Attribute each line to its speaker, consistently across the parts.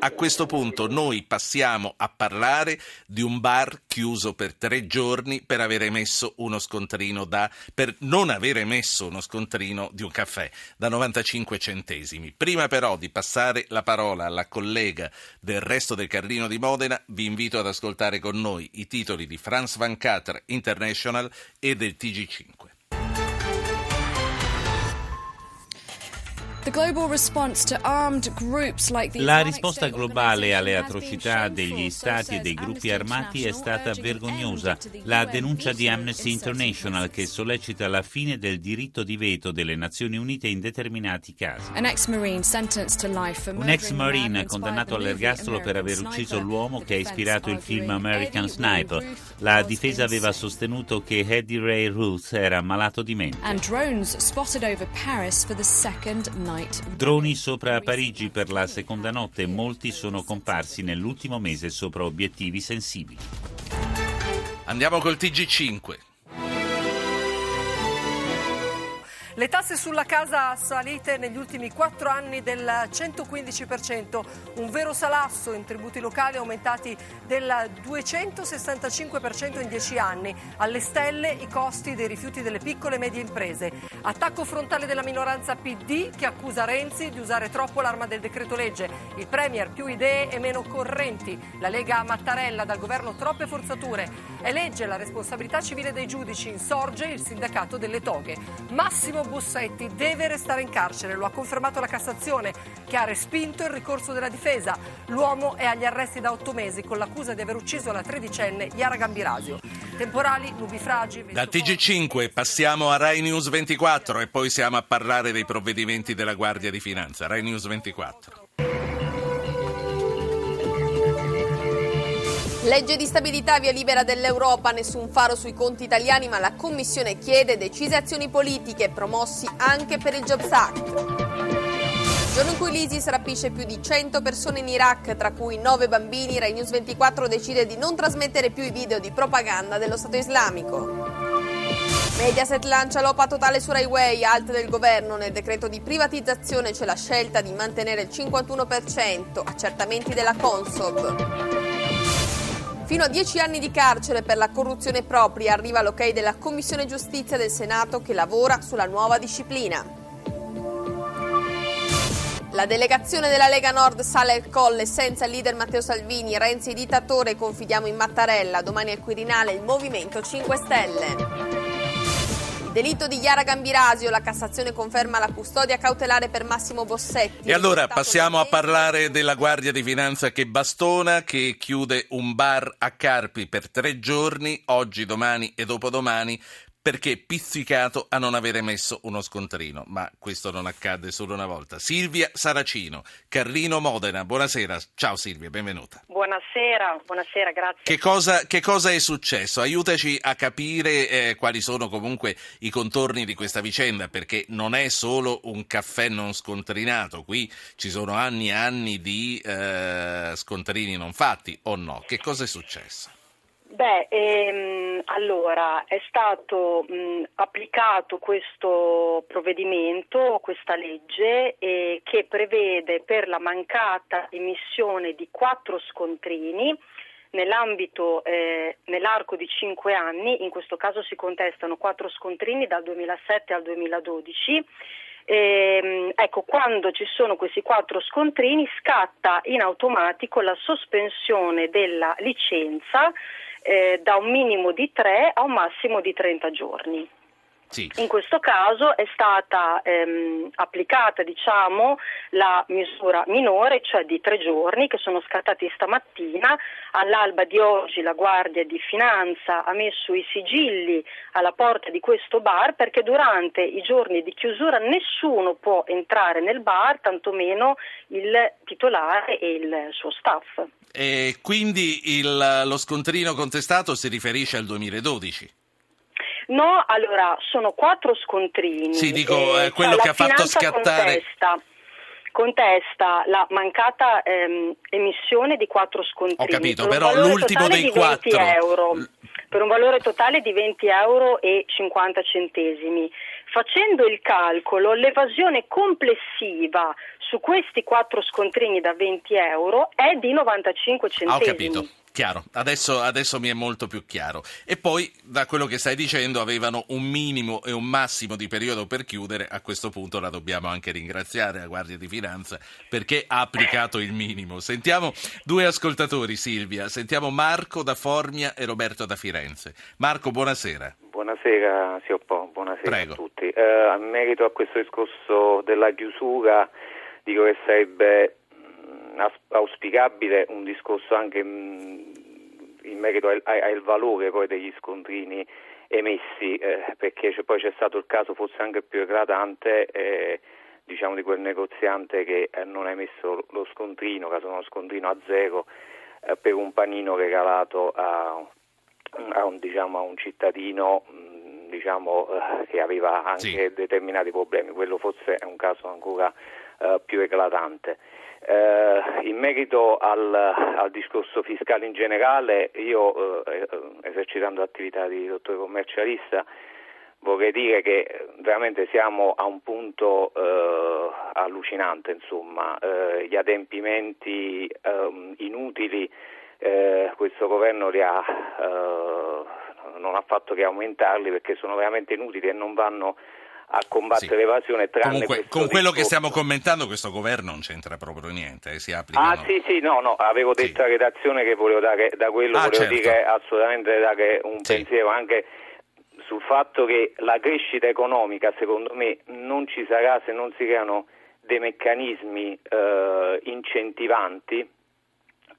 Speaker 1: A questo punto noi passiamo a parlare di un bar chiuso per tre giorni per da, per non avere emesso uno scontrino di un caffè da 95 centesimi. Prima però di passare la parola alla collega del resto del Carlino di Modena, vi invito ad ascoltare con noi i titoli di France 24 International e del TG5.
Speaker 2: La risposta globale alle atrocità degli stati e dei gruppi armati è stata vergognosa. La denuncia di Amnesty International che sollecita la fine del diritto di veto delle Nazioni Unite in determinati casi. Un ex marine condannato all'ergastolo per aver ucciso l'uomo che ha ispirato il film American Sniper. La difesa aveva sostenuto che Eddie Ray Ruth era malato di mente. And drones spotted over Paris for the second night. Droni sopra Parigi per la seconda notte, molti sono comparsi nell'ultimo mese sopra obiettivi sensibili.
Speaker 1: Andiamo col TG5.
Speaker 3: Le tasse sulla casa salite negli ultimi quattro anni del 115%, un vero salasso in tributi locali aumentati del 265% in dieci anni. Alle stelle i costi dei rifiuti delle piccole e medie imprese. Attacco frontale della minoranza PD che accusa Renzi di usare troppo l'arma del decreto legge. Il Premier più idee e meno correnti. La Lega Mattarella dal governo troppe forzature. È legge la responsabilità civile dei giudici. Insorge il sindacato delle toghe. Massimo Bussetti deve restare in carcere, lo ha confermato la Cassazione che ha respinto il ricorso della difesa. L'uomo è agli arresti da otto mesi con l'accusa di aver ucciso la tredicenne Iara Gambirasio. Temporali, nubifragi...
Speaker 1: Da TG5 passiamo a Rai News 24 e poi siamo a parlare dei provvedimenti della Guardia di Finanza. Rai News 24.
Speaker 4: Legge di stabilità via libera dell'Europa, nessun faro sui conti italiani, ma la Commissione chiede decise azioni politiche promossi anche per il Jobs Act. Giorno in cui l'ISIS rapisce più di 100 persone in Iraq, tra cui 9 bambini, Rai News 24 decide di non trasmettere più i video di propaganda dello Stato islamico. Mediaset lancia l'OPA totale su Rai alte del governo. Nel decreto di privatizzazione c'è la scelta di mantenere il 51%, accertamenti della Consob. Fino a dieci anni di carcere per la corruzione propria arriva l'ok della Commissione Giustizia del Senato che lavora sulla nuova disciplina. La delegazione della Lega Nord sale al colle senza il leader Matteo Salvini, Renzi dittatore, confidiamo in Mattarella, domani al Quirinale il Movimento 5 Stelle. Delitto di Chiara Gambirasio, la Cassazione conferma la custodia cautelare per Massimo Bossetti.
Speaker 1: E allora passiamo a parlare della Guardia di Finanza che bastona, che chiude un bar a Carpi per tre giorni, oggi, domani e dopodomani, perché pizzicato a non avere messo uno scontrino, ma questo non accade solo una volta. Silvia Saracino, Carlino Modena, buonasera. Ciao Silvia, benvenuta.
Speaker 5: Buonasera, buonasera, grazie.
Speaker 1: Che cosa, che cosa è successo? Aiutaci a capire eh, quali sono comunque i contorni di questa vicenda, perché non è solo un caffè non scontrinato, qui ci sono anni e anni di eh, scontrini non fatti, o no? Che cosa è successo?
Speaker 5: Beh, ehm, allora è stato mh, applicato questo provvedimento, questa legge eh, che prevede per la mancata emissione di quattro scontrini nell'ambito, eh, nell'arco di cinque anni, in questo caso si contestano quattro scontrini dal 2007 al 2012. Ehm, ecco, quando ci sono questi quattro scontrini scatta in automatico la sospensione della licenza eh, da un minimo di 3 a un massimo di 30 giorni. Sì. In questo caso è stata ehm, applicata diciamo, la misura minore, cioè di tre giorni, che sono scattati stamattina. All'alba di oggi la Guardia di Finanza ha messo i sigilli alla porta di questo bar perché durante i giorni di chiusura nessuno può entrare nel bar, tantomeno il titolare e il suo staff.
Speaker 1: E quindi il, lo scontrino contestato si riferisce al 2012?
Speaker 5: No, allora sono quattro scontrini.
Speaker 1: Sì, dico eh, quello cioè, che ha fatto scattare.
Speaker 5: Contesta, contesta la mancata ehm, emissione di quattro scontrini.
Speaker 1: Ho capito, però l'ultimo dei quattro.
Speaker 5: Euro, per un valore totale di 20 euro e 50 centesimi. Facendo il calcolo, l'evasione complessiva su questi quattro scontrini da 20 euro è di 95 centesimi. Ah,
Speaker 1: ho capito. Chiaro, adesso, adesso, mi è molto più chiaro. E poi, da quello che stai dicendo, avevano un minimo e un massimo di periodo per chiudere. A questo punto la dobbiamo anche ringraziare, la Guardia di Finanza, perché ha applicato il minimo. Sentiamo due ascoltatori, Silvia. Sentiamo Marco da Formia e Roberto da Firenze. Marco, buonasera.
Speaker 6: Buonasera, Sioppo, buonasera
Speaker 1: Prego.
Speaker 6: a tutti. Eh, in merito a questo discorso della chiusura, dico che sarebbe auspicabile un discorso anche mm, in merito al, al valore poi degli scontrini emessi, eh, perché c'è, poi c'è stato il caso forse anche più eclatante eh, diciamo di quel negoziante che eh, non ha emesso lo scontrino, caso uno scontrino a zero, eh, per un panino regalato a, a, un, diciamo, a un, cittadino mm, diciamo, eh, che aveva anche sì. determinati problemi. Quello forse è un caso ancora più eclatante. Eh, in merito al, al, discorso fiscale in generale, io eh, eh, esercitando l'attività di dottore commercialista vorrei dire che veramente siamo a un punto eh, allucinante, insomma, eh, gli adempimenti ehm, inutili eh, questo governo ha, non ha fatto che aumentarli perché sono veramente inutili e non vanno a combattere sì. l'evasione tranne
Speaker 1: Comunque, con quello che stiamo commentando questo governo non c'entra proprio niente, eh, si applica.
Speaker 6: Ah sì sì, no, no, avevo detto sì. alla redazione che volevo dare, da quello ah, volevo certo. dire assolutamente dare un sì. pensiero anche sul fatto che la crescita economica secondo me non ci sarà se non si creano dei meccanismi eh, incentivanti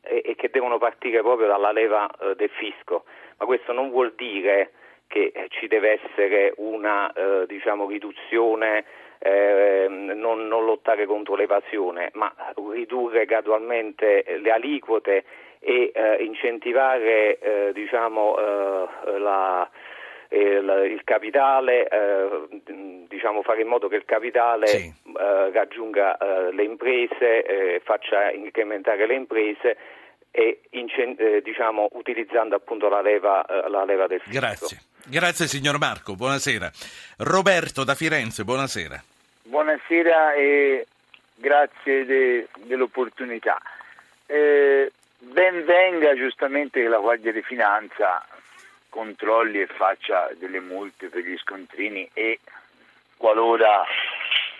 Speaker 6: e, e, che devono partire proprio dalla leva eh, del fisco, ma questo non vuol dire che ci deve essere una eh, diciamo, riduzione, eh, non, non, lottare contro l'evasione, ma ridurre gradualmente le aliquote e eh, incentivare eh, diciamo, eh, la, il, il, capitale, eh, diciamo, fare in modo che il capitale sì. raggiunga le imprese, faccia incrementare le imprese e diciamo, utilizzando appunto la leva, la leva del fisco.
Speaker 1: Grazie. Grazie signor Marco, buonasera. Roberto da Firenze, buonasera.
Speaker 7: Buonasera e grazie de, dell'opportunità. Eh, ben venga giustamente che la Guardia di Finanza controlli e faccia delle multe per gli scontrini e qualora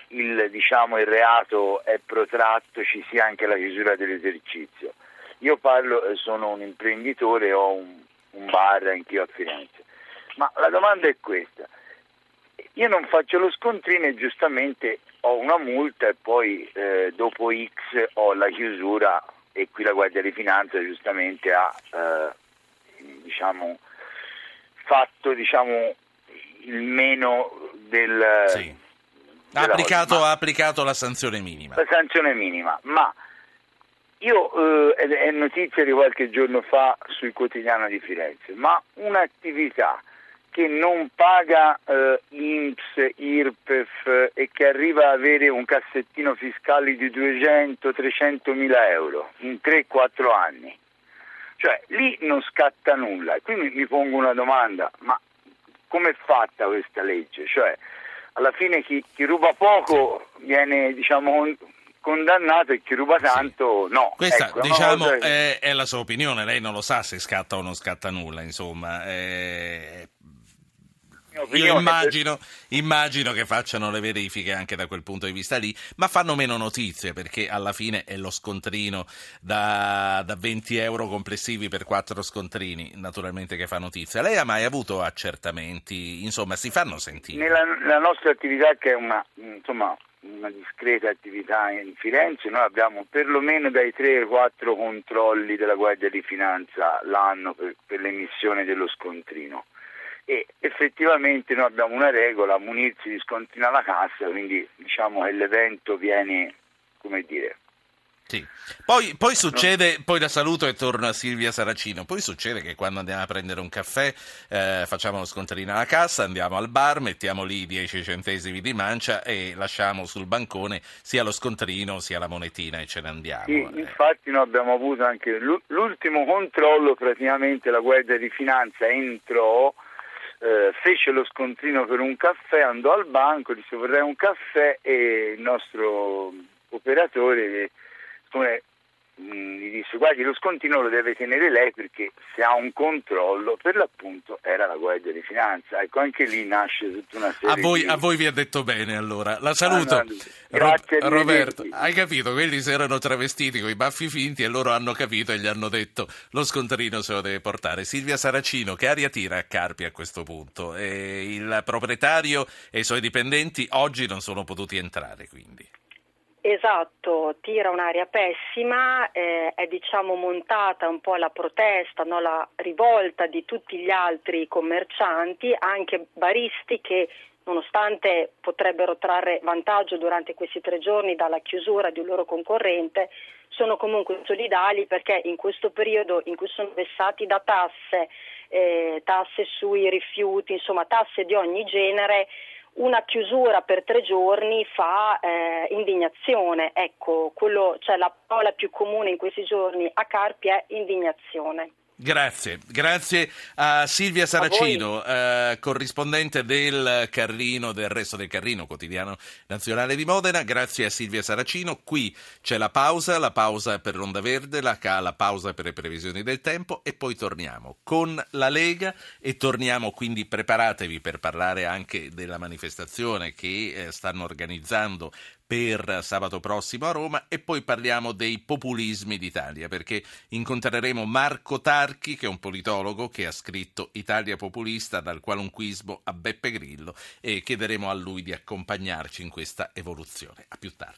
Speaker 7: il, diciamo, il reato è protratto ci sia anche la chiusura dell'esercizio. Io parlo, eh, sono un imprenditore, ho un, un bar anch'io a Firenze ma la domanda è questa. Io non faccio lo scontrino e giustamente ho una multa e poi eh, dopo X ho la chiusura e qui la Guardia di Finanza giustamente ha eh, diciamo, fatto diciamo, il meno del...
Speaker 1: Sì. Ha applicato, ha applicato la sanzione minima.
Speaker 7: La sanzione minima, ma io, eh, è notizia di qualche giorno fa sul quotidiano di Firenze, ma un'attività che non paga eh, INPS, IRPEF e che arriva ad avere un cassettino fiscale di 200-300 mila euro in 3-4 anni. Cioè lì non scatta nulla. Quindi mi pongo una domanda, ma come è fatta questa legge? Cioè alla fine chi, chi ruba poco viene diciamo, condannato e chi ruba tanto no.
Speaker 1: Questa ecco, diciamo è, è, la sua opinione, lei non lo sa se scatta o non scatta nulla, insomma. È io immagino, immagino, che facciano le verifiche anche da quel punto di vista lì, ma fanno meno notizie perché alla fine è lo scontrino da, da 20 euro complessivi per quattro scontrini, naturalmente che fa notizia. Lei ha mai avuto accertamenti? Insomma, si fanno sentire?
Speaker 7: Nella, nella nostra attività, che è una, insomma, una discreta attività in Firenze, noi abbiamo perlomeno dai 3 ai 4 controlli della Guardia di Finanza l'anno per, per l'emissione dello scontrino. E effettivamente noi abbiamo una regola, munirsi di sconti alla cassa, quindi diciamo che l'evento viene, come dire...
Speaker 1: Sì. Poi, poi, succede, poi la saluto e torno a Silvia Saracino, poi succede che quando andiamo a prendere un caffè eh, facciamo lo scontrino alla cassa, andiamo al bar, mettiamo lì 10 centesimi di mancia e lasciamo sul bancone sia lo scontrino sia la monetina e ce ne andiamo.
Speaker 7: Sì, eh. infatti noi abbiamo avuto anche l'ultimo controllo, praticamente la Guardia di Finanza entrò eh, fece lo scontrino per un caffè, andò al banco, disse vorrei un caffè e il nostro operatore, come Mm, gli disse guardi lo scontrino lo deve tenere lei perché se ha un controllo per l'appunto era la Guardia di Finanza. Ecco anche lì nasce tutta una serie
Speaker 1: a voi,
Speaker 7: di...
Speaker 1: a voi vi ha detto bene allora. La saluto.
Speaker 7: ah, no, grazie
Speaker 1: Ro- Roberto hai capito? Quelli si erano travestiti con i baffi finti e loro hanno capito e gli hanno detto lo scontrino se lo deve portare. Silvia Saracino che aria tira a Carpi a questo punto? E il proprietario e i suoi dipendenti oggi non sono potuti entrare quindi
Speaker 5: Esatto, tira un'aria pessima, eh, è diciamo montata un po' la protesta, no? la rivolta di tutti gli altri commercianti, anche baristi che nonostante potrebbero trarre vantaggio durante questi tre giorni dalla chiusura di un loro concorrente, sono comunque solidali perché in questo periodo in cui sono vessati da tasse, eh, tasse sui rifiuti, insomma tasse di ogni genere, una chiusura per tre giorni fa eh, indignazione, ecco, quello, cioè la parola più comune in questi giorni a Carpi è indignazione.
Speaker 1: Grazie, grazie a Silvia Saracino, a eh, corrispondente del Carrino, del Resto del Carrino, quotidiano nazionale di Modena. Grazie a Silvia Saracino. Qui c'è la pausa, la pausa per l'onda verde, la, la pausa per le previsioni del tempo e poi torniamo con la Lega e torniamo quindi preparatevi per parlare anche della manifestazione che eh, stanno organizzando per sabato prossimo a Roma e poi parliamo dei populismi d'Italia perché incontreremo Marco Tarchi che è un politologo che ha scritto Italia populista dal qualunquismo a Beppe Grillo e chiederemo a lui di accompagnarci in questa evoluzione. A più tardi.